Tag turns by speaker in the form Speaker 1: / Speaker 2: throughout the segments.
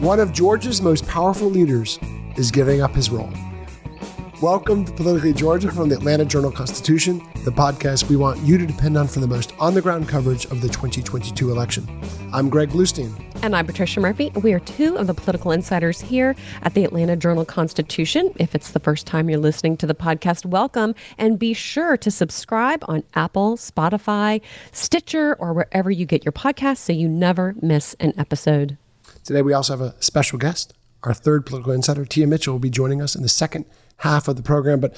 Speaker 1: one of Georgia's most powerful leaders is giving up his role. Welcome to Politically Georgia from the Atlanta Journal Constitution, the podcast we want you to depend on for the most on the ground coverage of the 2022 election. I'm Greg Bluestein.
Speaker 2: And I'm Patricia Murphy. We are two of the political insiders here at the Atlanta Journal Constitution. If it's the first time you're listening to the podcast, welcome. And be sure to subscribe on Apple, Spotify, Stitcher, or wherever you get your podcasts so you never miss an episode.
Speaker 1: Today, we also have a special guest. Our third political insider, Tia Mitchell, will be joining us in the second half of the program. But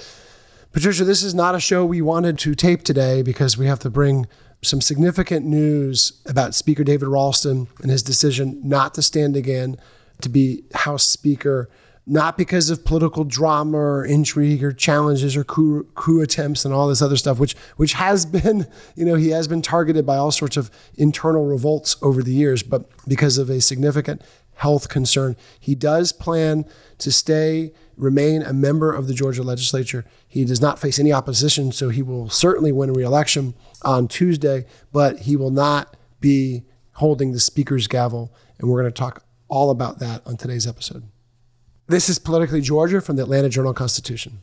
Speaker 1: Patricia, this is not a show we wanted to tape today because we have to bring some significant news about Speaker David Ralston and his decision not to stand again to be House Speaker, not because of political drama or intrigue or challenges or coup, coup attempts and all this other stuff, which which has been, you know, he has been targeted by all sorts of internal revolts over the years, but because of a significant health concern, he does plan to stay remain a member of the Georgia legislature. He does not face any opposition, so he will certainly win re-election on Tuesday, but he will not be holding the speaker's gavel. And we're going to talk all about that on today's episode. This is Politically Georgia from the Atlanta Journal Constitution.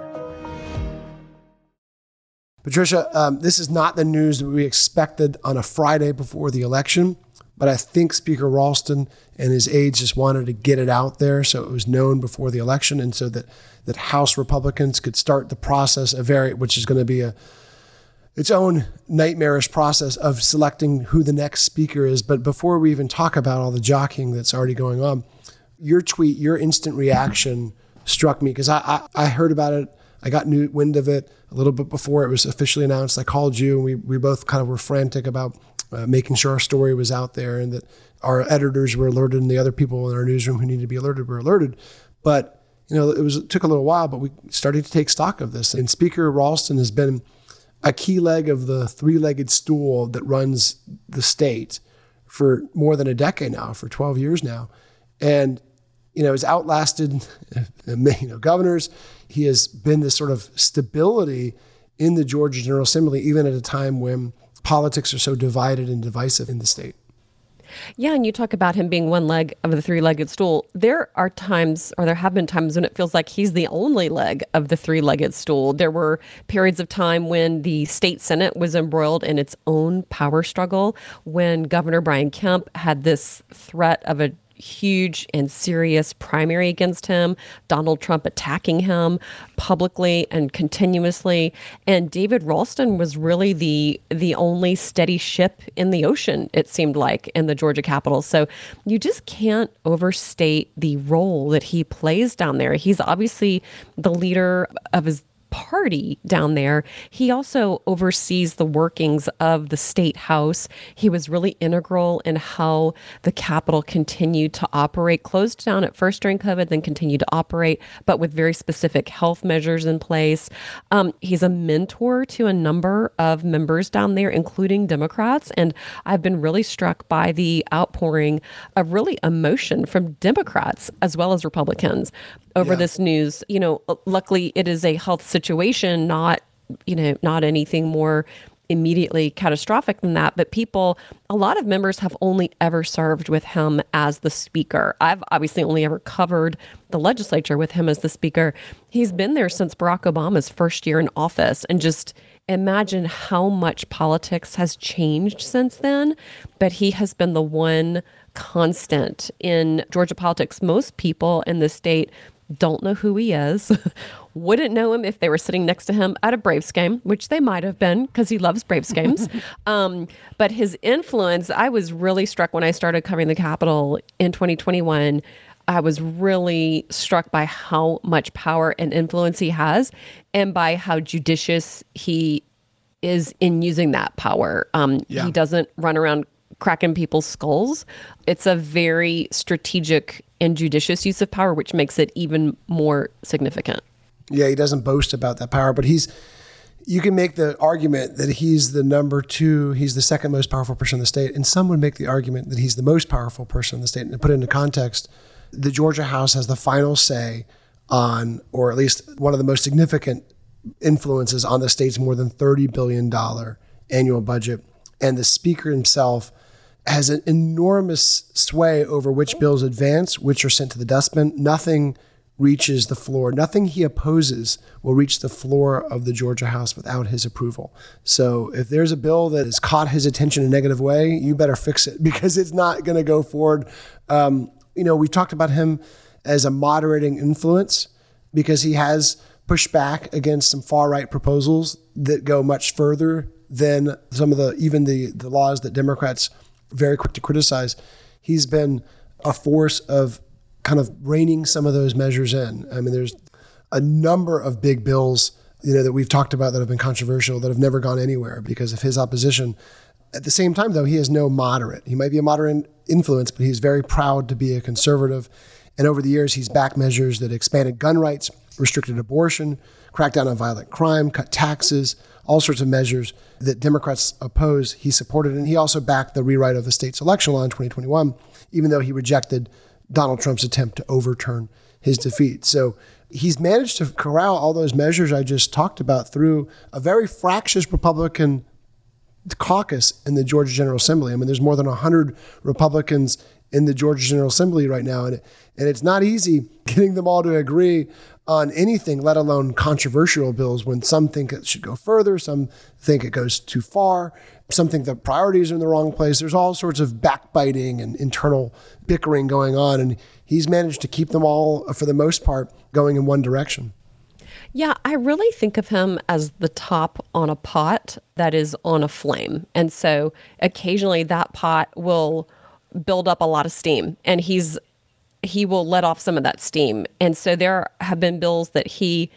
Speaker 1: Patricia, um, this is not the news that we expected on a Friday before the election, but I think Speaker Ralston and his aides just wanted to get it out there so it was known before the election, and so that that House Republicans could start the process of very, which is going to be a its own nightmarish process of selecting who the next speaker is. But before we even talk about all the jockeying that's already going on, your tweet, your instant reaction struck me because I, I I heard about it I got new wind of it a little bit before it was officially announced. I called you, and we we both kind of were frantic about uh, making sure our story was out there and that our editors were alerted and the other people in our newsroom who needed to be alerted were alerted. But you know, it was it took a little while, but we started to take stock of this. And Speaker Ralston has been a key leg of the three-legged stool that runs the state for more than a decade now, for 12 years now, and you know, has outlasted you know governors. He has been this sort of stability in the Georgia General Assembly, even at a time when politics are so divided and divisive in the state.
Speaker 2: Yeah, and you talk about him being one leg of the three legged stool. There are times, or there have been times, when it feels like he's the only leg of the three legged stool. There were periods of time when the state Senate was embroiled in its own power struggle, when Governor Brian Kemp had this threat of a huge and serious primary against him, Donald Trump attacking him publicly and continuously. And David Ralston was really the the only steady ship in the ocean, it seemed like, in the Georgia Capitol. So you just can't overstate the role that he plays down there. He's obviously the leader of his party down there. He also oversees the workings of the state house. He was really integral in how the Capitol continued to operate, closed down at first during COVID, then continued to operate, but with very specific health measures in place. Um, he's a mentor to a number of members down there, including Democrats. And I've been really struck by the outpouring of really emotion from Democrats as well as Republicans over yeah. this news. You know, uh, luckily it is a health situation, not you know, not anything more immediately catastrophic than that. But people, a lot of members have only ever served with him as the speaker. I've obviously only ever covered the legislature with him as the speaker. He's been there since Barack Obama's first year in office and just imagine how much politics has changed since then. But he has been the one constant in Georgia politics. Most people in the state don't know who he is, wouldn't know him if they were sitting next to him at a Braves game, which they might have been because he loves Braves games. um, but his influence, I was really struck when I started covering the Capitol in 2021. I was really struck by how much power and influence he has and by how judicious he is in using that power. Um,
Speaker 1: Yeah.
Speaker 2: He doesn't run around cracking people's skulls. It's a very strategic and judicious use of power, which makes it even more significant.
Speaker 1: Yeah, he doesn't boast about that power, but he's. You can make the argument that he's the number two, he's the second most powerful person in the state, and some would make the argument that he's the most powerful person in the state. And to put it into context, the Georgia House has the final say on, or at least one of the most significant influences on the state's more than $30 billion annual budget. And the speaker himself has an enormous sway over which bills advance, which are sent to the dustbin. Nothing reaches the floor. Nothing he opposes will reach the floor of the Georgia House without his approval. So if there's a bill that has caught his attention in a negative way, you better fix it because it's not going to go forward. Um, you know, we've talked about him as a moderating influence because he has pushed back against some far right proposals that go much further than some of the even the the laws that Democrats very quick to criticize. He's been a force of kind of reining some of those measures in. I mean, there's a number of big bills, you know, that we've talked about that have been controversial that have never gone anywhere because of his opposition. At the same time, though, he is no moderate. He might be a moderate influence, but he's very proud to be a conservative. And over the years, he's backed measures that expanded gun rights, restricted abortion, cracked down on violent crime, cut taxes, all sorts of measures that Democrats oppose. He supported, and he also backed the rewrite of the state's election law in 2021, even though he rejected Donald Trump's attempt to overturn his defeat. So he's managed to corral all those measures I just talked about through a very fractious Republican caucus in the Georgia General Assembly. I mean, there's more than 100 Republicans in the Georgia General Assembly right now, and, and it's not easy getting them all to agree on anything, let alone controversial bills, when some think it should go further, some think it goes too far, some think the priorities are in the wrong place. There's all sorts of backbiting and internal bickering going on, and he's managed to keep them all, uh, for the most part, going in one direction.
Speaker 2: Yeah, I really think of him as the top on a pot that is on a flame. And so occasionally that pot will build up a lot of steam and he's he will let off some of that steam. And so there have been bills that he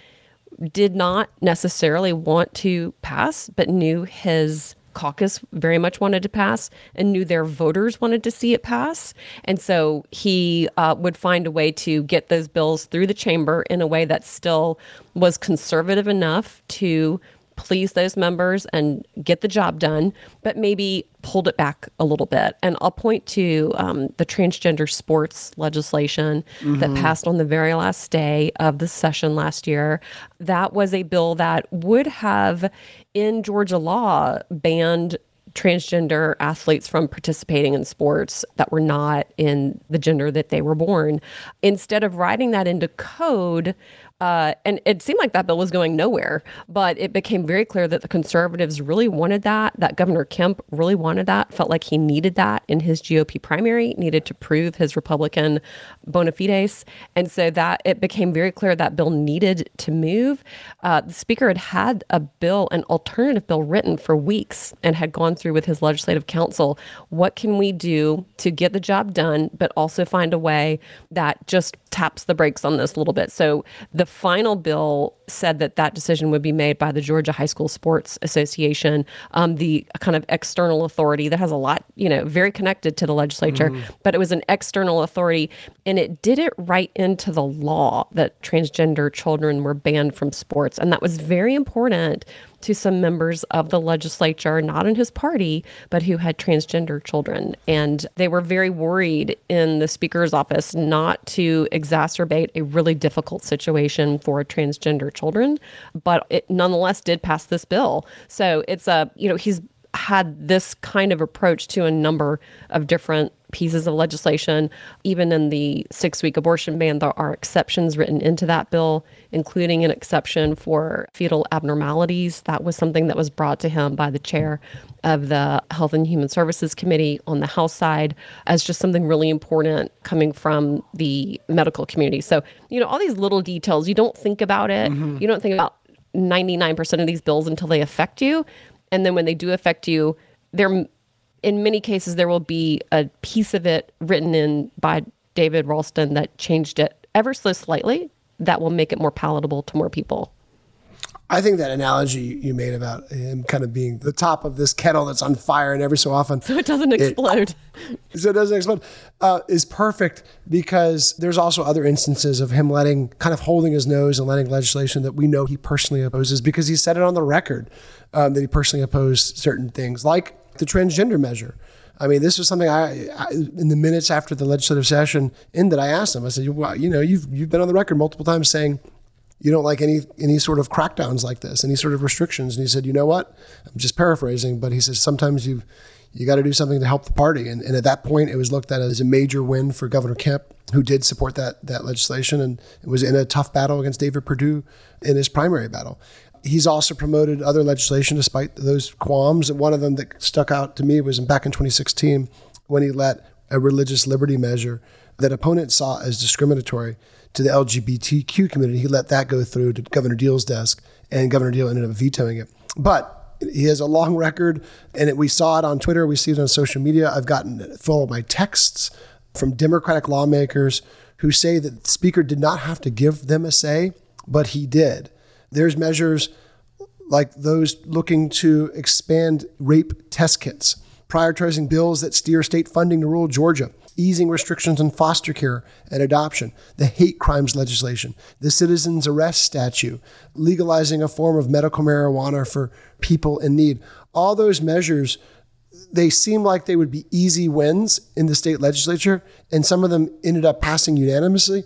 Speaker 2: did not necessarily want to pass but knew his caucus very much wanted to pass and knew their voters wanted to see it pass. And so he uh, would find a way to get those bills through the chamber in a way that still was conservative enough to please those members and get the job done, but maybe pulled it back a little bit. And I'll point to um, the transgender sports legislation that passed on the very last day of the session last year. That was a bill that would have, in Georgia law, banned transgender athletes from participating in sports that were not in the gender that they were born. Instead of writing that into code, uh, and it seemed like that bill was going nowhere, but it became very clear that the conservatives really wanted that, that Governor Kemp really wanted that, felt like he needed that in his GOP primary, needed to prove his Republican bona fides. And so that it became very clear that bill needed to move. Uh, the speaker had had a bill, an alternative bill written for weeks and had gone through with his legislative counsel. What can we do to get the job done, but also find a way that just taps the brakes on this a little bit? So the final bill said that that decision would be made by the Georgia High School Sports Association, um, the kind of external authority that has a lot, you know, very connected to the legislature, but it was an external authority and it did it right into the law that transgender children were banned from sports. And that was very important to some members of the legislature, not in his party, but who had transgender children. And they were very worried in the speaker's office not to exacerbate a really difficult situation for transgender children. But it nonetheless did pass this bill. So it's a, you know, he's had this kind of approach to a number of different pieces of legislation. Even in the six week abortion ban, there are exceptions written into that bill, including an exception for fetal abnormalities. That was something that was brought to him by the chair of the Health and Human Services Committee on the House side as just something really important coming from the medical community. So, you know, all these little details, you don't think about it. Mm-hmm. You don't think about 99% of these bills until they affect you. And then when they do affect you, they're in many cases there will be a piece of it written in by David Ralston that changed it ever so slightly that will make it more palatable to more people.
Speaker 1: I think that analogy you made about him kind of being the top of this kettle that's on fire, and every so often,
Speaker 2: so it doesn't explode.
Speaker 1: It, so it doesn't explode, uh, is perfect because there's also other instances of him letting, kind of holding his nose and letting legislation that we know he personally opposes because he said it on the record um, that he personally opposed certain things, like the transgender measure. I mean, this was something I, I, in the minutes after the legislative session ended, I asked him. I said, well, you know, you've you've been on the record multiple times saying you don't like any any sort of crackdowns like this, any sort of restrictions. And he said, you know what? I'm just paraphrasing, but he says sometimes you've you got to do something to help the party. And, and at that point, it was looked at as a major win for Governor Kemp, who did support that that legislation and was in a tough battle against David Perdue in his primary battle he's also promoted other legislation despite those qualms. And one of them that stuck out to me was back in 2016 when he let a religious liberty measure that opponents saw as discriminatory to the LGBTQ community. He let that go through to Governor Deal's desk, and Governor Deal ended up vetoing it. But he has a long record, and it, we saw it on Twitter. We see it on social media. I've gotten full of my texts from Democratic lawmakers who say that the Speaker did not have to give them a say, but he did. There's measures like those looking to expand rape test kits, prioritizing bills that steer state funding to rural Georgia, easing restrictions on foster care and adoption, the hate crimes legislation, the citizens arrest statute, legalizing a form of medical marijuana for people in need. All those measures they seem like they would be easy wins in the state legislature, and some of them ended up passing unanimously.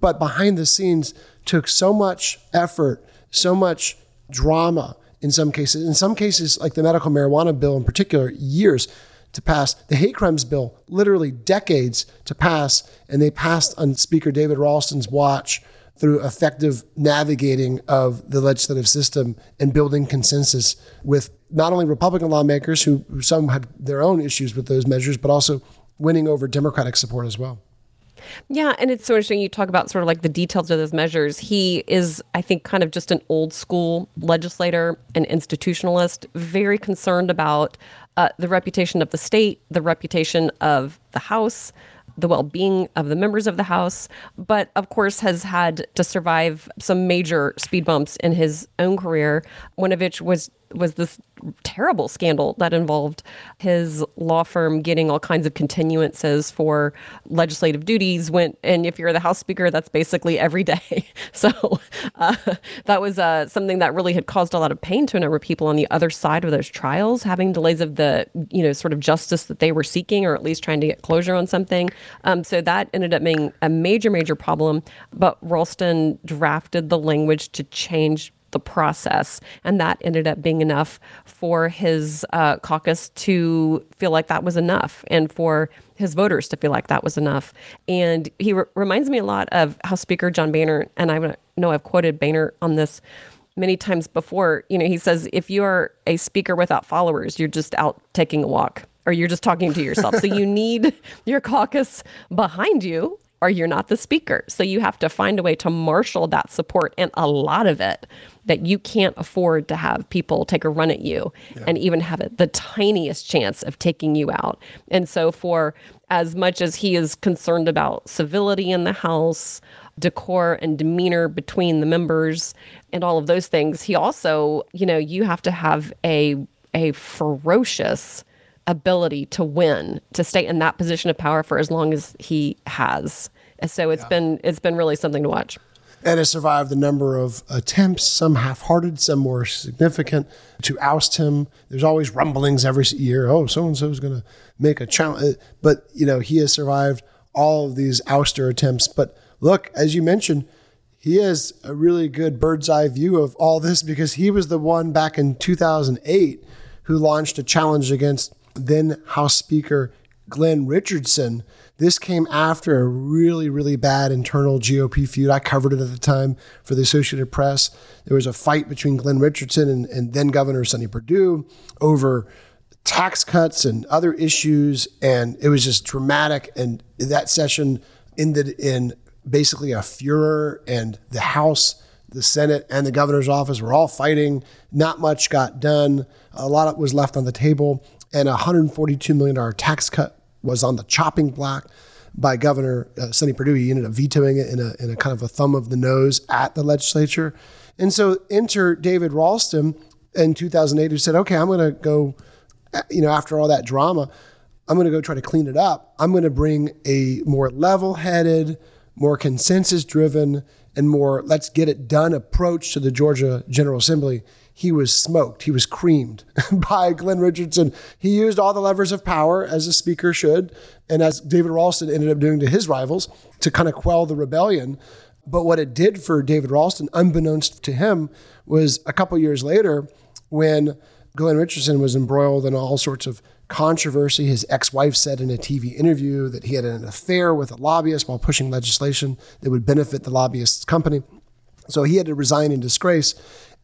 Speaker 1: But behind the scenes, took so much effort so much drama in some cases. In some cases, like the medical marijuana bill in particular, years to pass. The hate crimes bill, literally decades to pass, and they passed on Speaker David Ralston's watch through effective navigating of the legislative system and building consensus with not only Republican lawmakers who some had their own issues with those measures, but also winning over Democratic support as well.
Speaker 2: Yeah, and it's so interesting. You talk about sort of like the details of those measures. He is, I think, kind of just an old school legislator, an institutionalist, very concerned about uh, the reputation of the state, the reputation of the House, the well being of the members of the House, but of course has had to survive some major speed bumps in his own career, one of which was was this terrible scandal that involved his law firm getting all kinds of continuances for legislative duties went and if you're the house speaker that's basically every day. So uh, that was uh, something that really had caused a lot of pain to a number of people on the other side of those trials having delays of the you know sort of justice that they were seeking or at least trying to get closure on something. Um, so that ended up being a major major problem. But ralston drafted the language to change the process. And that ended up being enough for his uh, caucus to feel like that was enough and for his voters to feel like that was enough. And he re- reminds me a lot of House Speaker John Boehner. And I know I've quoted Boehner on this many times before. You know, he says, if you are a speaker without followers, you're just out taking a walk or you're just talking to yourself. so you need your caucus behind you or you're not the speaker. So you have to find a way to marshal that support and a lot of it that you can't afford to have people take a run at you yeah. and even have it the tiniest chance of taking you out. And so for as much as he is concerned about civility in the house, decor and demeanor between the members and all of those things, he also, you know, you have to have a a ferocious ability to win, to stay in that position of power for as long as he has. So it's yeah. been it's been really something to watch.
Speaker 1: And has survived a number of attempts, some half-hearted, some more significant, to oust him. There's always rumblings every year. Oh, so and so is going to make a challenge, uh, but you know he has survived all of these ouster attempts. But look, as you mentioned, he has a really good bird's eye view of all this because he was the one back in 2008 who launched a challenge against then House Speaker Glenn Richardson. This came after a really, really bad internal GOP feud. I covered it at the time for the Associated Press. There was a fight between Glenn Richardson and, and then Governor Sonny Perdue over tax cuts and other issues. And it was just dramatic. And that session ended in basically a furor, and the House, the Senate, and the governor's office were all fighting. Not much got done. A lot was left on the table, and a $142 million tax cut was on the chopping block by Governor uh, Sonny Perdue. He ended up vetoing it in a, in a kind of a thumb of the nose at the legislature. And so enter David Ralston in 2008 who said, okay, I'm going to go, uh, you know, after all that drama, I'm going to go try to clean it up. I'm going to bring a more level headed, more consensus driven, and more let's get it done approach to the Georgia General Assembly. He was smoked. He was creamed by Glenn Richardson. He used all the levers of power, as a speaker should, and as David Ralston ended up doing to his rivals to kind of quell the rebellion. But what it did for David Ralston, unbeknownst to him, was a couple years later when Glenn Richardson was embroiled in all sorts of controversy. His ex wife said in a TV interview that he had an affair with a lobbyist while pushing legislation that would benefit the lobbyist's company. So he had to resign in disgrace.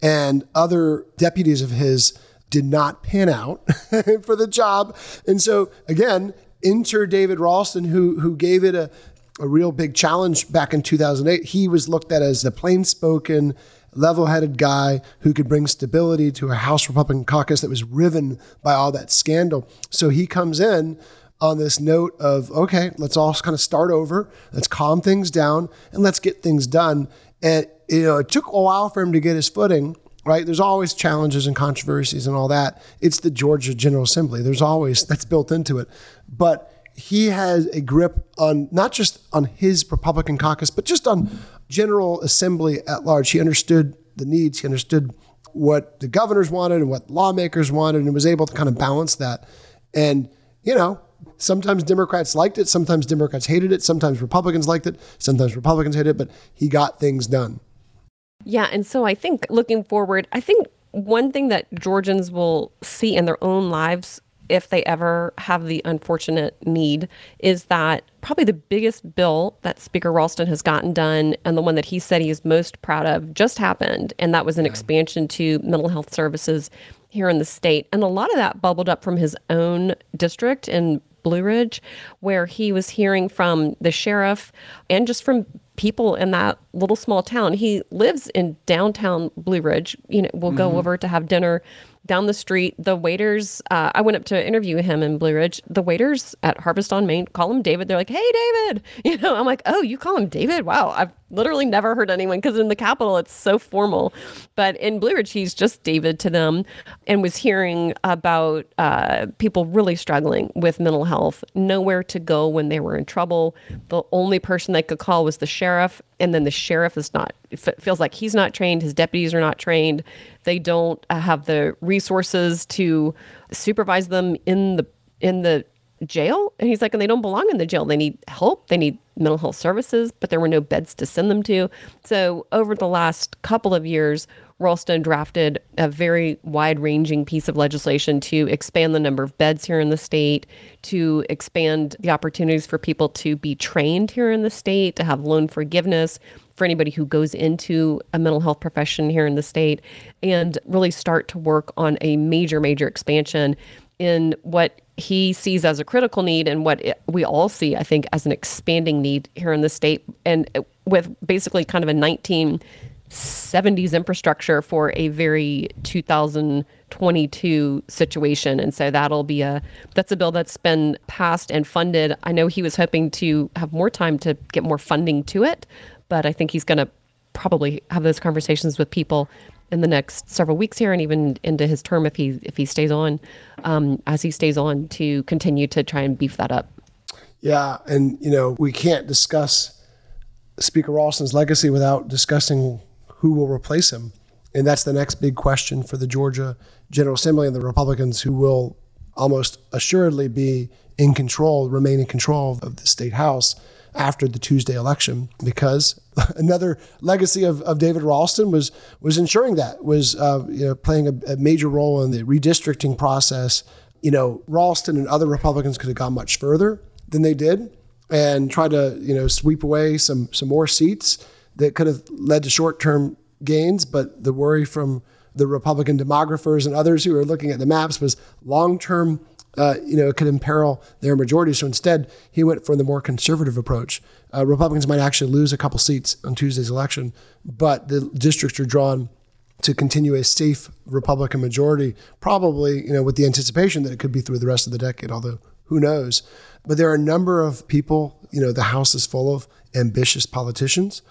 Speaker 1: And other deputies of his did not pan out for the job. And so, again, enter David Ralston, who, who gave it a, a real big challenge back in 2008. He was looked at as the plain spoken, level headed guy who could bring stability to a House Republican caucus that was riven by all that scandal. So he comes in on this note of, okay, let's all kind of start over, let's calm things down, and let's get things done. And, you know, it took a while for him to get his footing. Right, there's always challenges and controversies and all that. It's the Georgia General Assembly. There's always that's built into it. But he has a grip on not just on his Republican caucus, but just on General Assembly at large. He understood the needs, he understood what the governors wanted and what lawmakers wanted, and was able to kind of balance that. And, you know, sometimes Democrats liked it, sometimes Democrats hated it, sometimes Republicans liked it, sometimes Republicans hated it, but he got things done.
Speaker 2: Yeah. And so I think looking forward, I think one thing that Georgians will see in their own lives if they ever have the unfortunate need, is that probably the biggest bill that Speaker Ralston has gotten done and the one that he said he is most proud of just happened. And that was an yeah. expansion to mental health services here in the state. And a lot of that bubbled up from his own district in Blue Ridge, where he was hearing from the sheriff and just from people in that little small town. He lives in downtown Blue Ridge. You know, we'll mm-hmm. go over to have dinner down the street, the waiters, uh, I went up to interview him in Blue Ridge. The waiters at Harvest on Main call him David. They're like, hey, David. You know, I'm like, oh, you call him David? Wow. I've literally never heard anyone because in the capital, it's so formal. But in Blue Ridge, he's just David to them and was hearing about uh, people really struggling with mental health, nowhere to go when they were in trouble. The only person they could call was the sheriff. And then the sheriff is not, feels like he's not trained. His deputies are not trained. They don't uh, have the resources to supervise them in the in the jail and he's like and they don't belong in the jail. They need help. They need mental health services but there were no beds to send them to. So over the last couple of years Ralston drafted a very wide ranging piece of legislation to expand the number of beds here in the state, to expand the opportunities for people to be trained here in the state, to have loan forgiveness for anybody who goes into a mental health profession here in the state, and really start to work on a major, major expansion in what he sees as a critical need and what we all see, I think, as an expanding need here in the state, and with basically kind of a 1970s infrastructure for a very 2022 situation. And so that'll be a that's a bill that's been passed and funded. I know he was hoping to have more time to get more funding to it, but I think he's going to probably have those conversations with people in the next several weeks here and even into his term if he if he stays on um, as he stays on to continue to try and beef that up.
Speaker 1: Yeah, and you know we can't discuss Speaker Ralston's legacy without discussing who will replace him, and that's the next big question for the Georgia General Assembly and the Republicans who will almost assuredly be in control, remain in control of the state house. After the Tuesday election because another legacy of, of David Ralston was was ensuring that was uh, you know, playing a, a major role in the redistricting process. You know, Ralston and other Republicans could have gone much further than they did and tried to you know sweep away some some more seats that could have led to short term gains, but the worry from the Republican demographers and others who are looking at the maps was long term uh, you know, it could imperil their majority. So instead, he went for the more conservative approach. Uh, Republicans might actually lose a couple seats on Tuesday's election, but the districts are drawn to continue a safe Republican majority, probably, you know, with the anticipation that it could be through the rest of the decade, although who knows. But there are a number of people, you know, the House is full of ambitious politicians.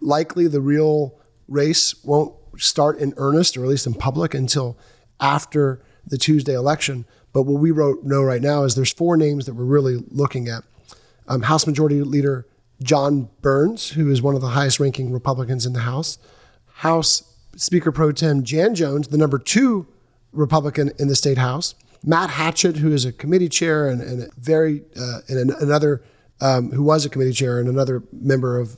Speaker 1: Likely the real race won't start in earnest, or at least in public, until after the Tuesday election. But what we wrote know right now is there's four names that we're really looking at. Um, House Majority Leader John Burns, who is one of the highest ranking Republicans in the House. House Speaker Pro Tem Jan Jones, the number two Republican in the state House. Matt Hatchett, who is a committee chair and, and very uh, and another um, who was a committee chair and another member of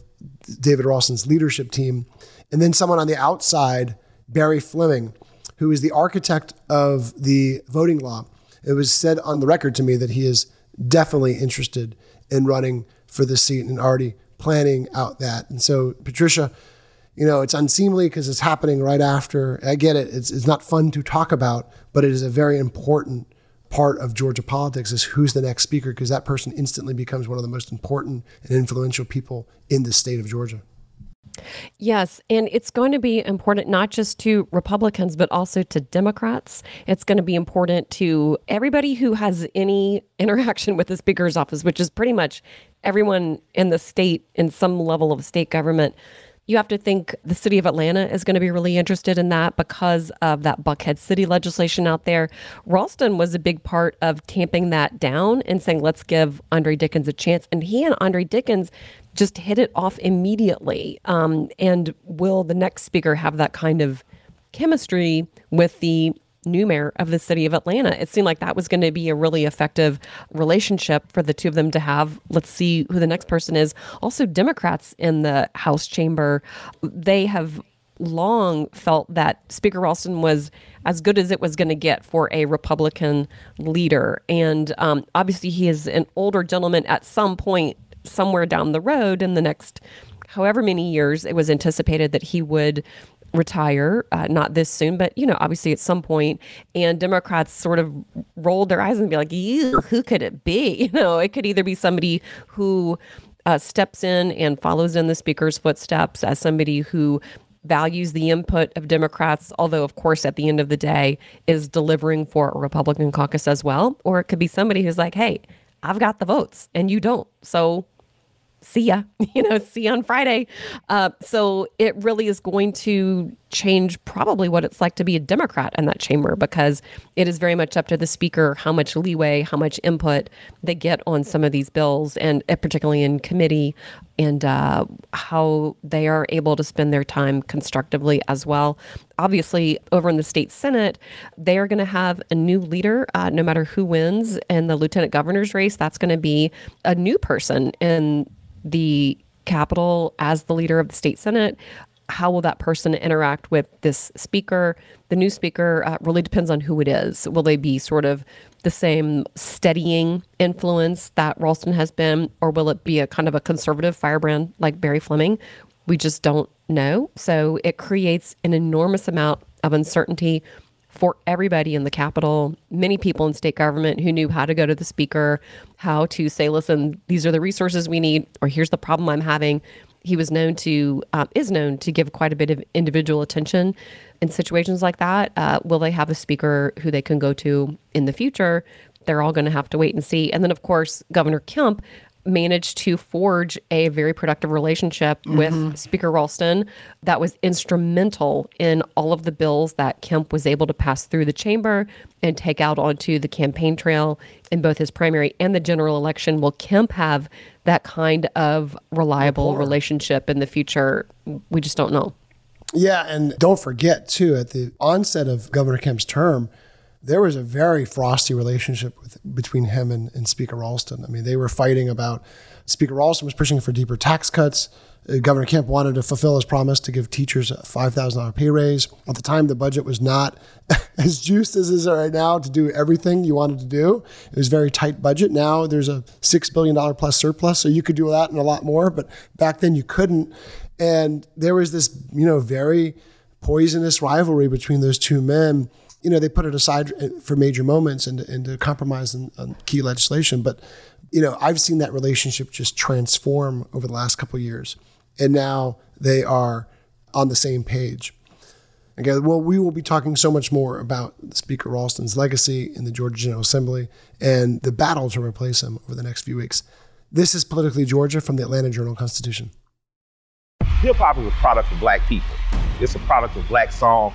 Speaker 1: David Ralston's leadership team, and then someone on the outside, Barry Fleming, who is the architect of the voting law it was said on the record to me that he is definitely interested in running for the seat and already planning out that. And so, Patricia, you know, it's unseemly because it's happening right after. I get it. It's, it's not fun to talk about, but it is a very important part of Georgia politics is who's the next speaker because that person instantly becomes one of the most important and influential people in the state of Georgia.
Speaker 2: Yes, and it's going to be important not just to Republicans, but also to Democrats. It's going to be important to everybody who has any interaction with the Speaker's office, which is pretty much everyone in the state in some level of state government. You have to think the city of Atlanta is going to be really interested in that because of that Buckhead City legislation out there. Ralston was a big part of tamping that down and saying, let's give Andre Dickens a chance. And he and Andre Dickens just hit it off immediately. Um, and will the next speaker have that kind of chemistry with the new mayor of the city of Atlanta. It seemed like that was going to be a really effective relationship for the two of them to have. Let's see who the next person is. Also, Democrats in the House chamber, they have long felt that Speaker Ralston was as good as it was going to get for a Republican leader. And um, obviously, he is an older gentleman at some point somewhere down the road in the next however many years it was anticipated that he would retire, uh, not this soon, but you know, obviously at some point. And Democrats sort of rolled their eyes and be like, who could it be? You know, it could either be somebody who uh, steps in and follows in the speaker's footsteps as somebody who values the input of Democrats, although, of course, at the end of the day, is delivering for a Republican caucus as well. Or it could be somebody who's like, hey, I've got the votes and you don't. So see ya, you know, see you on Friday. Uh, so it really is going to change probably what it's like to be a Democrat in that chamber because it is very much up to the speaker how much leeway, how much input they get on some of these bills, and uh, particularly in committee, and uh, how they are able to spend their time constructively as well. Obviously, over in the state senate, they are going to have a new leader, uh, no matter who wins in the lieutenant governor's race. That's going to be a new person in the Capitol as the leader of the state senate. How will that person interact with this speaker? The new speaker uh, really depends on who it is. Will they be sort of the same steadying influence that Ralston has been, or will it be a kind of a conservative firebrand like Barry Fleming? We just don't know. So it creates an enormous amount of uncertainty for everybody in the Capitol, many people in state government who knew how to go to the speaker, how to say, listen, these are the resources we need, or here's the problem I'm having. He was known to, uh, is known to give quite a bit of individual attention in situations like that. Uh, will they have a speaker who they can go to in the future? They're all going to have to wait and see. And then, of course, Governor Kemp managed to forge a very productive relationship mm-hmm. with Speaker Ralston that was instrumental in all of the bills that Kemp was able to pass through the chamber and take out onto the campaign trail in both his primary and the general election. Will Kemp have that kind of reliable Rapport. relationship in the future? We just don't know.
Speaker 1: Yeah, and don't forget too, at the onset of Governor Kemp's term, there was a very frosty relationship with, between him and, and Speaker Ralston. I mean, they were fighting about Speaker Ralston was pushing for deeper tax cuts. Uh, Governor Kemp wanted to fulfill his promise to give teachers a $5,000 pay raise. At the time, the budget was not as juiced as it is right now to do everything you wanted to do. It was very tight budget. Now there's a $6 billion plus surplus, so you could do that and a lot more, but back then you couldn't. And there was this, you know, very poisonous rivalry between those two men you know, they put it aside uh, for major moments and, and to compromise on, on, key legislation. But, you know, I've seen that relationship just transform over the last couple years. And now they are on the same page. Again, well, we will be talking so much more about Speaker Ralston's legacy in the Georgia General Assembly and the battle to replace him over the next few weeks. This is Politically Georgia from the Atlanta Journal Constitution.
Speaker 3: Hip hop is a product of black people. It's a product of black song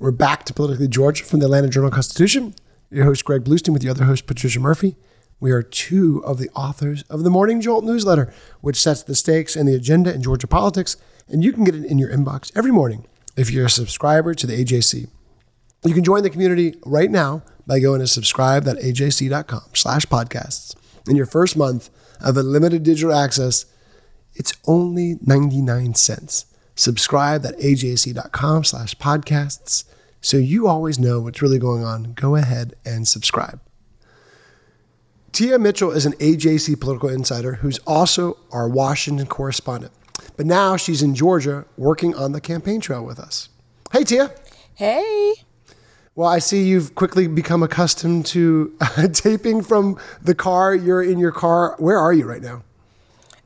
Speaker 1: We're back to Politically Georgia from the Atlanta Journal Constitution. Your host, Greg Bluestein, with the other host, Patricia Murphy. We are two of the authors of the Morning Jolt newsletter, which sets the stakes and the agenda in Georgia politics, and you can get it in your inbox every morning if you're a subscriber to the AJC. You can join the community right now by going to subscribe.ajc.com slash podcasts. In your first month of unlimited digital access, it's only 99 cents subscribe at ajc.com slash podcasts so you always know what's really going on. Go ahead and subscribe. Tia Mitchell is an AJC political insider who's also our Washington correspondent. But now she's in Georgia working on the campaign trail with us. Hey, Tia.
Speaker 4: Hey.
Speaker 1: Well, I see you've quickly become accustomed to taping from the car. You're in your car. Where are you right now?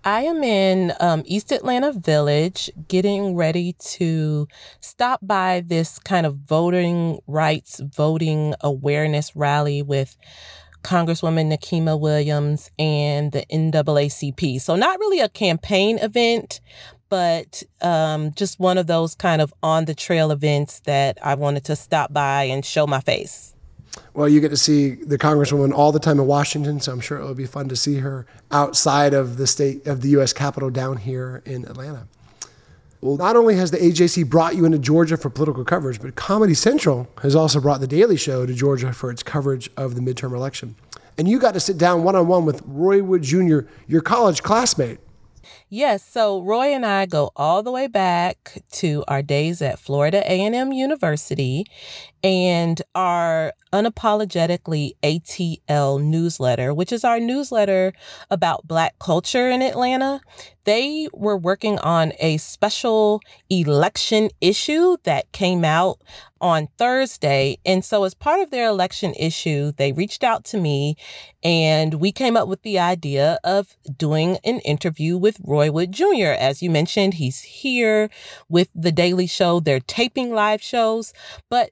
Speaker 4: I am in um, East Atlanta Village getting ready to stop by this kind of voting rights, voting awareness rally with Congresswoman Nikema Williams and the NAACP. So, not really a campaign event, but um, just one of those kind of on the trail events that I wanted to stop by and show my face.
Speaker 1: Well, you get to see the Congresswoman all the time in Washington, so I'm sure it'll be fun to see her outside of the state of the U.S. Capitol down here in Atlanta. Well, not only has the AJC brought you into Georgia for political coverage, but Comedy Central has also brought The Daily Show to Georgia for its coverage of the midterm election. And you got to sit down one on one with Roy Wood Jr., your college classmate.
Speaker 4: Yes, so Roy and I go all the way back to our days at Florida A&M University and our unapologetically ATL newsletter, which is our newsletter about Black culture in Atlanta. They were working on a special election issue that came out on Thursday. And so, as part of their election issue, they reached out to me and we came up with the idea of doing an interview with Roy Wood Jr. As you mentioned, he's here with The Daily Show. They're taping live shows, but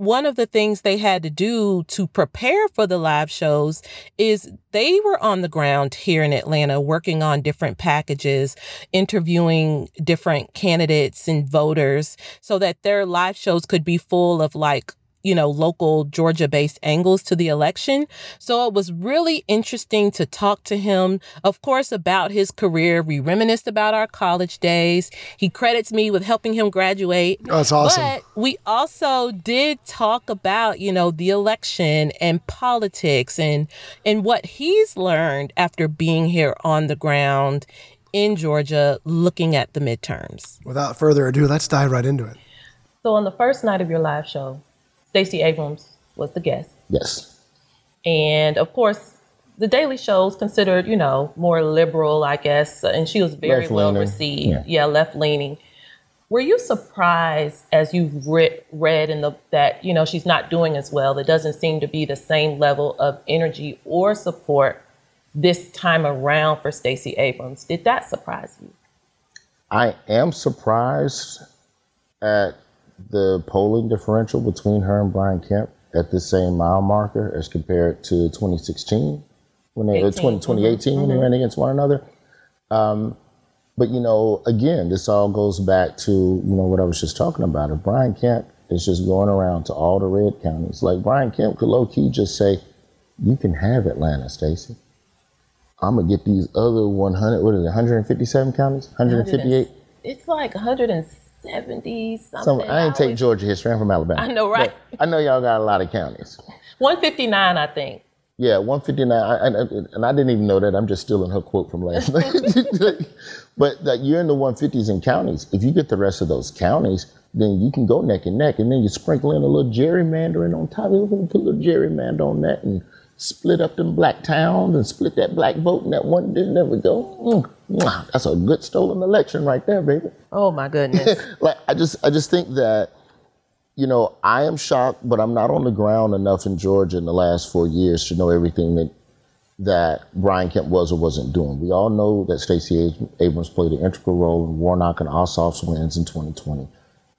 Speaker 4: one of the things they had to do to prepare for the live shows is they were on the ground here in Atlanta working on different packages, interviewing different candidates and voters so that their live shows could be full of like you know, local Georgia based angles to the election. So it was really interesting to talk to him, of course, about his career. We reminisced about our college days. He credits me with helping him graduate.
Speaker 1: Oh, that's awesome.
Speaker 4: But we also did talk about, you know, the election and politics and and what he's learned after being here on the ground in Georgia looking at the midterms.
Speaker 1: Without further ado, let's dive right into it.
Speaker 5: So on the first night of your live show, Stacey Abrams was the guest.
Speaker 6: Yes.
Speaker 4: And of course, the Daily Show is considered, you know, more liberal, I guess, and she was very well received. Yeah, yeah left leaning. Were you surprised as you read, read in the that you know she's not doing as well? There doesn't seem to be the same level of energy or support this time around for Stacey Abrams. Did that surprise you?
Speaker 5: I am surprised at the polling differential between her and Brian Kemp at the same mile marker as compared to 2016 when they 18. 20, 2018 mm-hmm. when they mm-hmm. ran against one another. Um, but you know, again, this all goes back to you know what I was just talking about. If Brian Kemp is just going around to all the red counties, like Brian Kemp could low key just say, "You can have Atlanta, Stacey. I'm gonna get these other 100. What is it? 157 counties? 158?
Speaker 4: It's like 170 something. Some,
Speaker 5: I ain't take Georgia history. I'm from Alabama.
Speaker 4: I know, right?
Speaker 5: I know y'all got a lot of counties.
Speaker 4: 159, I think.
Speaker 5: Yeah, 159. I, I, and I didn't even know that. I'm just stealing her quote from last night. but that you're in the 150s in counties. If you get the rest of those counties, then you can go neck and neck. And then you sprinkle in a little gerrymandering on top. You can put a little gerrymander on that and split up them black towns and split that black vote and that one. There we go. Mm, that's a good stolen election right there, baby.
Speaker 4: Oh my goodness.
Speaker 5: like I just I just think that you know, I am shocked, but I'm not on the ground enough in Georgia in the last four years to know everything that that Brian Kemp was or wasn't doing. We all know that Stacey Abrams played an integral role in Warnock and Ossoff's wins in 2020,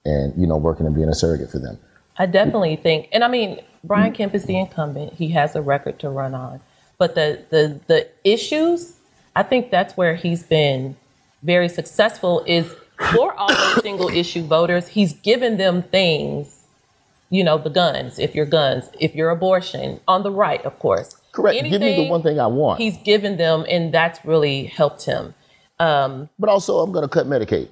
Speaker 5: and you know, working and being a surrogate for them.
Speaker 4: I definitely think, and I mean, Brian Kemp is the incumbent; he has a record to run on. But the the the issues, I think that's where he's been very successful. Is for all those single issue voters, he's given them things, you know, the guns, if you're guns, if you're abortion, on the right, of course.
Speaker 5: Correct. Anything, Give me the one thing I want.
Speaker 4: He's given them, and that's really helped him. Um,
Speaker 5: but also, I'm going to cut Medicaid.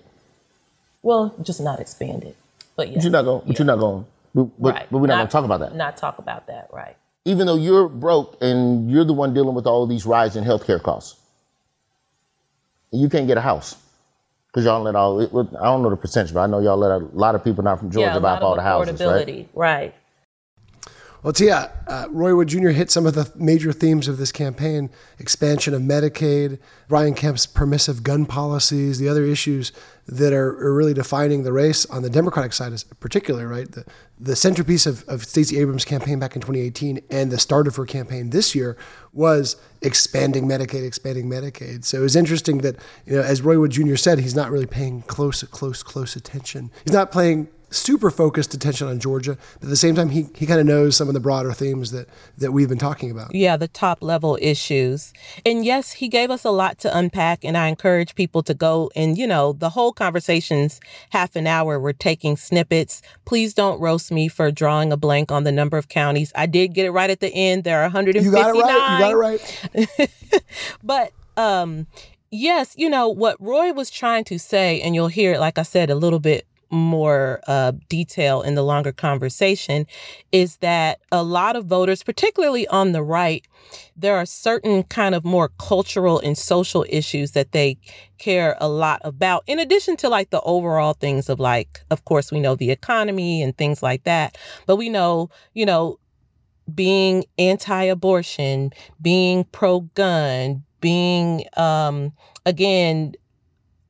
Speaker 4: Well, just not expand it. But yes.
Speaker 5: But you're not going. But you're not going. But, right. but we're not, not going to talk about that.
Speaker 4: Not talk about that. Right.
Speaker 5: Even though you're broke and you're the one dealing with all of these rising healthcare costs, you can't get a house. Because y'all let all, I don't know the percentage, but I know y'all let a lot of people not from Georgia yeah, buy all the houses, right?
Speaker 4: Right.
Speaker 1: Well, Tia, uh, Roy Wood Jr. hit some of the major themes of this campaign expansion of Medicaid, Brian Kemp's permissive gun policies, the other issues that are, are really defining the race on the Democratic side, is particularly, right? The, the centerpiece of, of Stacey Abrams' campaign back in 2018 and the start of her campaign this year was expanding Medicaid, expanding Medicaid. So it was interesting that, you know, as Roy Wood Jr. said, he's not really paying close, close, close attention. He's not playing super focused attention on Georgia, but at the same time, he, he kind of knows some of the broader themes that, that we've been talking about.
Speaker 4: Yeah, the top level issues. And yes, he gave us a lot to unpack, and I encourage people to go and, you know, the whole conversation's half an hour. We're taking snippets. Please don't roast me for drawing a blank on the number of counties. I did get it right at the end. There are 159. You got it right.
Speaker 1: You got it
Speaker 4: right. but, um, yes, you know, what Roy was trying to say, and you'll hear it, like I said, a little bit more uh, detail in the longer conversation is that a lot of voters, particularly on the right, there are certain kind of more cultural and social issues that they care a lot about, in addition to like the overall things of like, of course, we know the economy and things like that, but we know, you know, being anti-abortion, being pro-gun, being um, again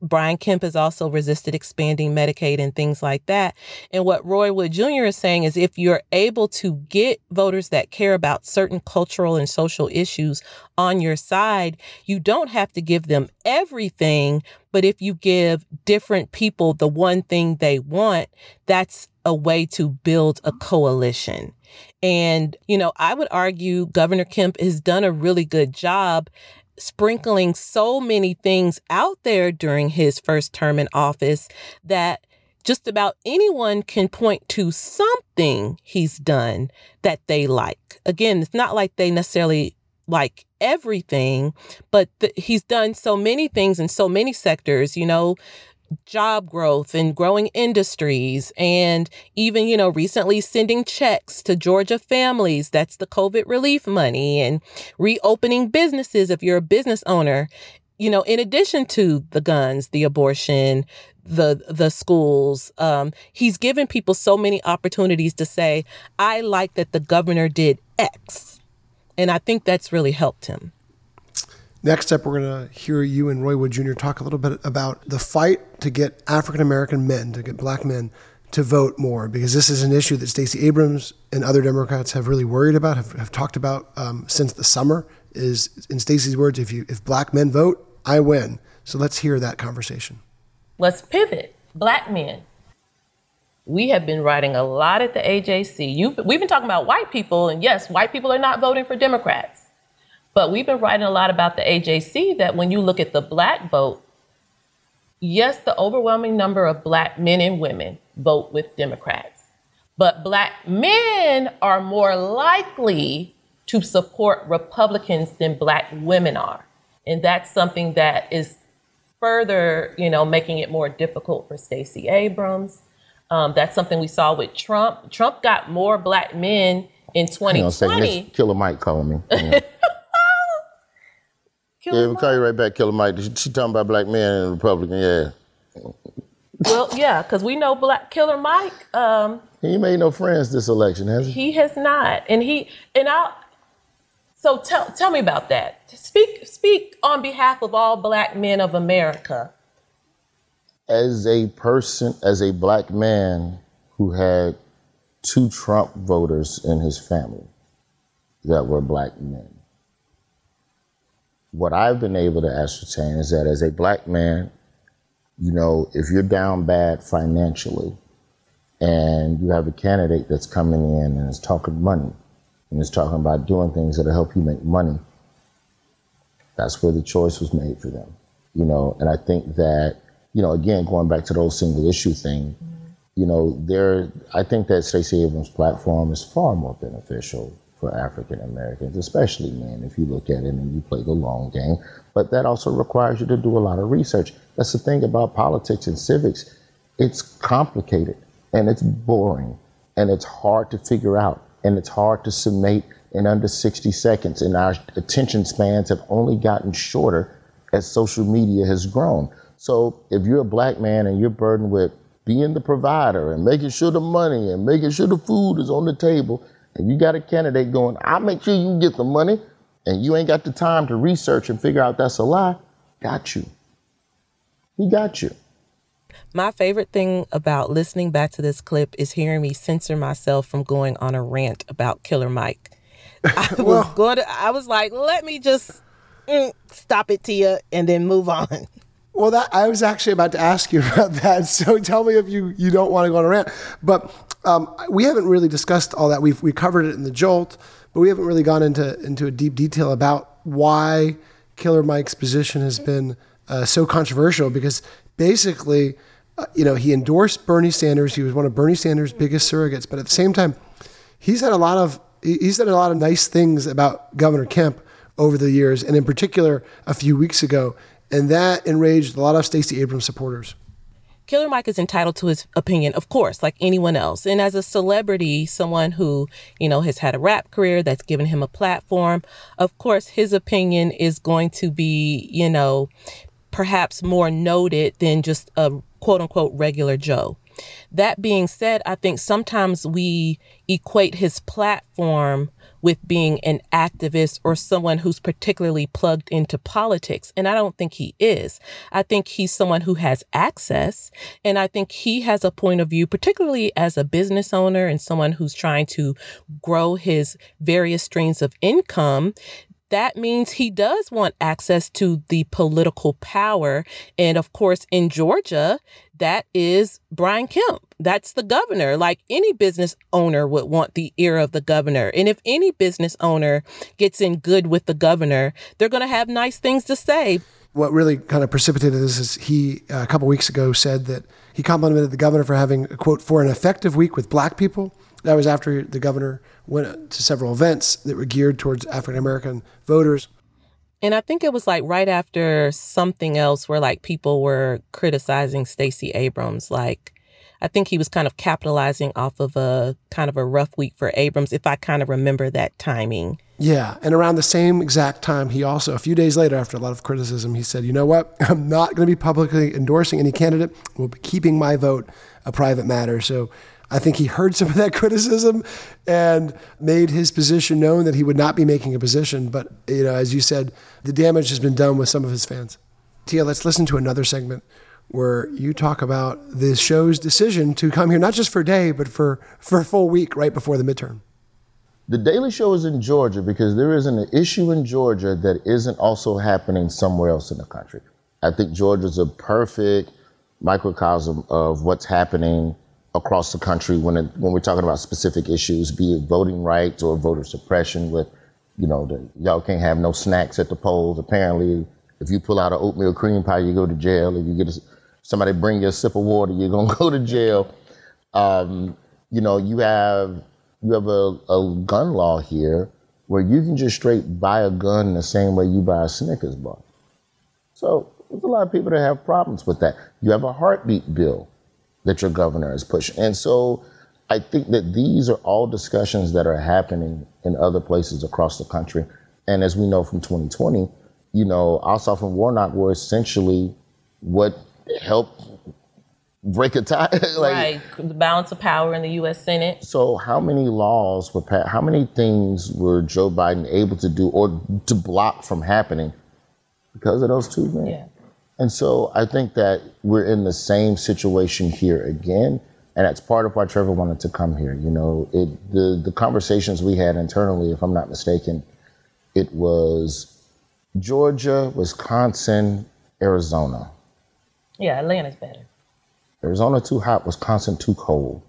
Speaker 4: Brian Kemp has also resisted expanding Medicaid and things like that. And what Roy Wood Jr. is saying is if you're able to get voters that care about certain cultural and social issues on your side, you don't have to give them everything. But if you give different people the one thing they want, that's a way to build a coalition. And, you know, I would argue Governor Kemp has done a really good job sprinkling so many things out there during his first term in office that just about anyone can point to something he's done that they like. Again, it's not like they necessarily like everything, but th- he's done so many things in so many sectors, you know, job growth and growing industries and even you know recently sending checks to Georgia families. That's the covid relief money and reopening businesses if you're a business owner. You know in addition to the guns the abortion the the schools um, he's given people so many opportunities to say i like that the governor did x. And I think that's really helped him.
Speaker 1: Next up, we're going to hear you and Roy Wood Jr. talk a little bit about the fight to get African American men, to get black men to vote more, because this is an issue that Stacey Abrams and other Democrats have really worried about, have, have talked about um, since the summer. Is in Stacey's words, if you if black men vote, I win. So let's hear that conversation.
Speaker 4: Let's pivot. Black men. We have been writing a lot at the AJC. you we've been talking about white people, and yes, white people are not voting for Democrats. But we've been writing a lot about the AJC that when you look at the black vote, yes, the overwhelming number of black men and women vote with Democrats. But black men are more likely to support Republicans than black women are. And that's something that is further, you know, making it more difficult for Stacey Abrams. Um, that's something we saw with Trump. Trump got more black men in 2020.
Speaker 5: Killer Mike calling me. Killer yeah, we'll call you right back, Killer Mike. She, she talking about black men and Republican, yeah.
Speaker 4: Well, yeah, because we know Black Killer Mike. Um,
Speaker 5: he made no friends this election, has he?
Speaker 4: He has not, and he and I. So tell tell me about that. Speak speak on behalf of all Black men of America.
Speaker 5: As a person, as a black man who had two Trump voters in his family that were black men what I've been able to ascertain is that as a black man, you know, if you're down bad financially and you have a candidate that's coming in and is talking money and is talking about doing things that'll help you make money, that's where the choice was made for them. You know, and I think that, you know, again, going back to the old single issue thing, mm-hmm. you know, there I think that Stacey Abrams' platform is far more beneficial for African Americans, especially men, if you look at it and you play the long game. But that also requires you to do a lot of research. That's the thing about politics and civics. It's complicated and it's boring and it's hard to figure out and it's hard to summate in under 60 seconds. And our attention spans have only gotten shorter as social media has grown. So if you're a black man and you're burdened with being the provider and making sure the money and making sure the food is on the table, and you got a candidate going, I'll make sure you get the money, and you ain't got the time to research and figure out that's a lie, got you. He got you.
Speaker 4: My favorite thing about listening back to this clip is hearing me censor myself from going on a rant about Killer Mike. I was going to, I was like, let me just mm, stop it, Tia, and then move on.
Speaker 1: Well, that I was actually about to ask you about that. So tell me if you you don't want to go on a rant. But um, we haven't really discussed all that. We've we covered it in the jolt, but we haven't really gone into into a deep detail about why Killer Mike's position has been uh, so controversial. Because basically, uh, you know, he endorsed Bernie Sanders. He was one of Bernie Sanders' biggest surrogates. But at the same time, he's had a lot of he's said a lot of nice things about Governor Kemp over the years, and in particular, a few weeks ago, and that enraged a lot of Stacey Abrams supporters.
Speaker 4: Killer Mike is entitled to his opinion, of course, like anyone else. And as a celebrity, someone who, you know, has had a rap career that's given him a platform, of course, his opinion is going to be, you know, perhaps more noted than just a quote unquote regular Joe. That being said, I think sometimes we equate his platform with being an activist or someone who's particularly plugged into politics. And I don't think he is. I think he's someone who has access. And I think he has a point of view, particularly as a business owner and someone who's trying to grow his various streams of income that means he does want access to the political power. And of course, in Georgia, that is Brian Kemp. That's the governor. Like any business owner would want the ear of the governor. And if any business owner gets in good with the governor, they're going to have nice things to say.
Speaker 1: What really kind of precipitated this is he, uh, a couple weeks ago, said that he complimented the governor for having, quote, for an effective week with black people. That was after the governor went to several events that were geared towards African American voters.
Speaker 4: And I think it was like right after something else where like people were criticizing Stacey Abrams. Like, I think he was kind of capitalizing off of a kind of a rough week for Abrams, if I kind of remember that timing.
Speaker 1: Yeah. And around the same exact time, he also, a few days later, after a lot of criticism, he said, you know what? I'm not going to be publicly endorsing any candidate. We'll be keeping my vote a private matter. So I think he heard some of that criticism and made his position known that he would not be making a position. But, you know, as you said, the damage has been done with some of his fans. Tia, let's listen to another segment where you talk about the show's decision to come here, not just for a day, but for, for a full week right before the midterm.
Speaker 5: The Daily Show is in Georgia because there isn't an issue in Georgia that isn't also happening somewhere else in the country. I think Georgia's a perfect microcosm of what's happening across the country when it, when we're talking about specific issues, be it voting rights or voter suppression. With you know, the, y'all can't have no snacks at the polls. Apparently, if you pull out an oatmeal cream pie, you go to jail. If you get a, somebody bring you a sip of water, you're gonna go to jail. Um, you know, you have you have a, a gun law here where you can just straight buy a gun the same way you buy a Snickers bar. So there's a lot of people that have problems with that. You have a heartbeat bill that your governor is pushing. And so I think that these are all discussions that are happening in other places across the country. And as we know from 2020, you know, Ossoff and Warnock were essentially what helped break a tie.
Speaker 4: like, right, the balance of power in the U.S. Senate.
Speaker 5: So, how many laws were passed? How many things were Joe Biden able to do or to block from happening because of those two men? Yeah. And so, I think that we're in the same situation here again, and that's part of why Trevor wanted to come here. You know, it the the conversations we had internally, if I'm not mistaken, it was Georgia, Wisconsin, Arizona.
Speaker 4: Yeah, Atlanta's better.
Speaker 5: Arizona too hot, Wisconsin too cold.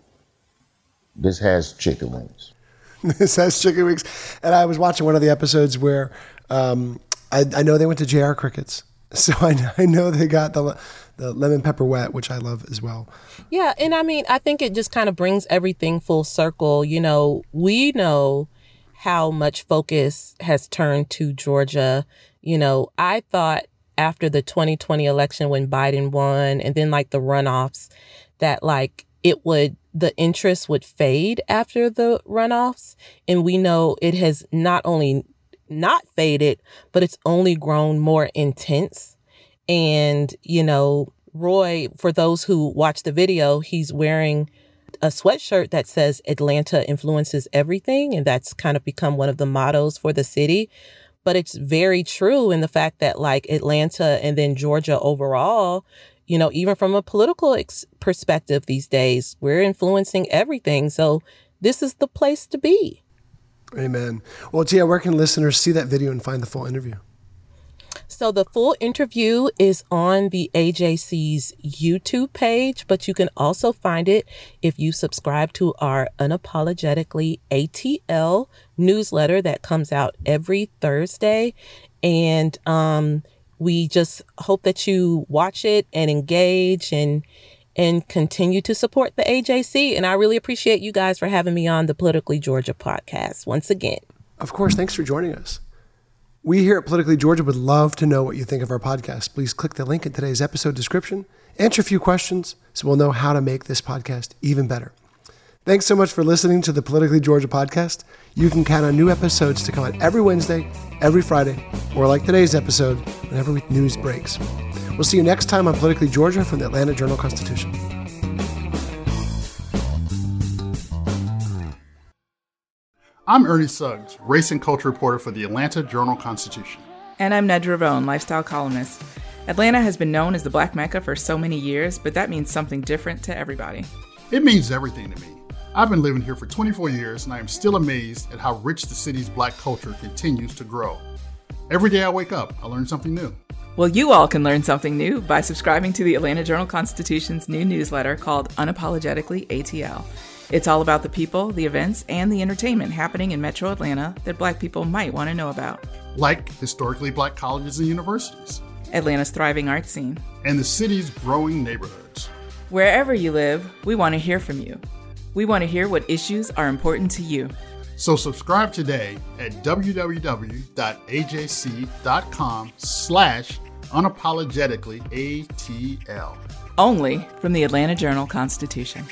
Speaker 5: This has chicken wings.
Speaker 1: this has chicken wings. And I was watching one of the episodes where um, I, I, know they went to JR Crickets. So I, I know they got the, the lemon pepper wet, which I love as well.
Speaker 4: Yeah. And I mean, I think it just kind of brings everything full circle. You know, we know how much focus has turned to Georgia. You know, I thought after the 2020 election when Biden won and then like the runoffs that like it would the interest would fade after the runoffs and we know it has not only not faded but it's only grown more intense and you know Roy for those who watch the video he's wearing a sweatshirt that says Atlanta influences everything and that's kind of become one of the mottos for the city but it's very true in the fact that like Atlanta and then Georgia overall, you know, even from a political ex- perspective these days, we're influencing everything. So this is the place to be.
Speaker 1: Amen. Well, Tia, where can listeners see that video and find the full interview?
Speaker 4: So the full interview is on the AJC's YouTube page, but you can also find it if you subscribe to our Unapologetically ATL newsletter that comes out every Thursday. And um, we just hope that you watch it and engage and and continue to support the AJC. And I really appreciate you guys for having me on the Politically Georgia podcast once again.
Speaker 1: Of course. Thanks for joining us. We here at Politically Georgia would love to know what you think of our podcast. Please click the link in today's episode description, answer a few questions so we'll know how to make this podcast even better. Thanks so much for listening to the Politically Georgia podcast. You can count on new episodes to come out every Wednesday, every Friday, or like today's episode, whenever news breaks. We'll see you next time on Politically Georgia from the Atlanta Journal Constitution.
Speaker 7: I'm Ernie Suggs, race and culture reporter for the Atlanta Journal Constitution.
Speaker 8: And I'm Nedra Rhone, lifestyle columnist. Atlanta has been known as the Black Mecca for so many years, but that means something different to everybody.
Speaker 7: It means everything to me. I've been living here for 24 years, and I am still amazed at how rich the city's black culture continues to grow. Every day I wake up, I learn something new.
Speaker 8: Well, you all can learn something new by subscribing to the Atlanta Journal Constitution's new newsletter called Unapologetically ATL. It's all about the people, the events, and the entertainment happening in metro Atlanta that black people might want to know about.
Speaker 7: Like historically black colleges and universities,
Speaker 8: Atlanta's thriving art scene,
Speaker 7: and the city's growing neighborhoods.
Speaker 8: Wherever you live, we want to hear from you. We want to hear what issues are important to you.
Speaker 7: So subscribe today at www.ajc.com slash unapologetically ATL.
Speaker 8: Only from the Atlanta Journal Constitution.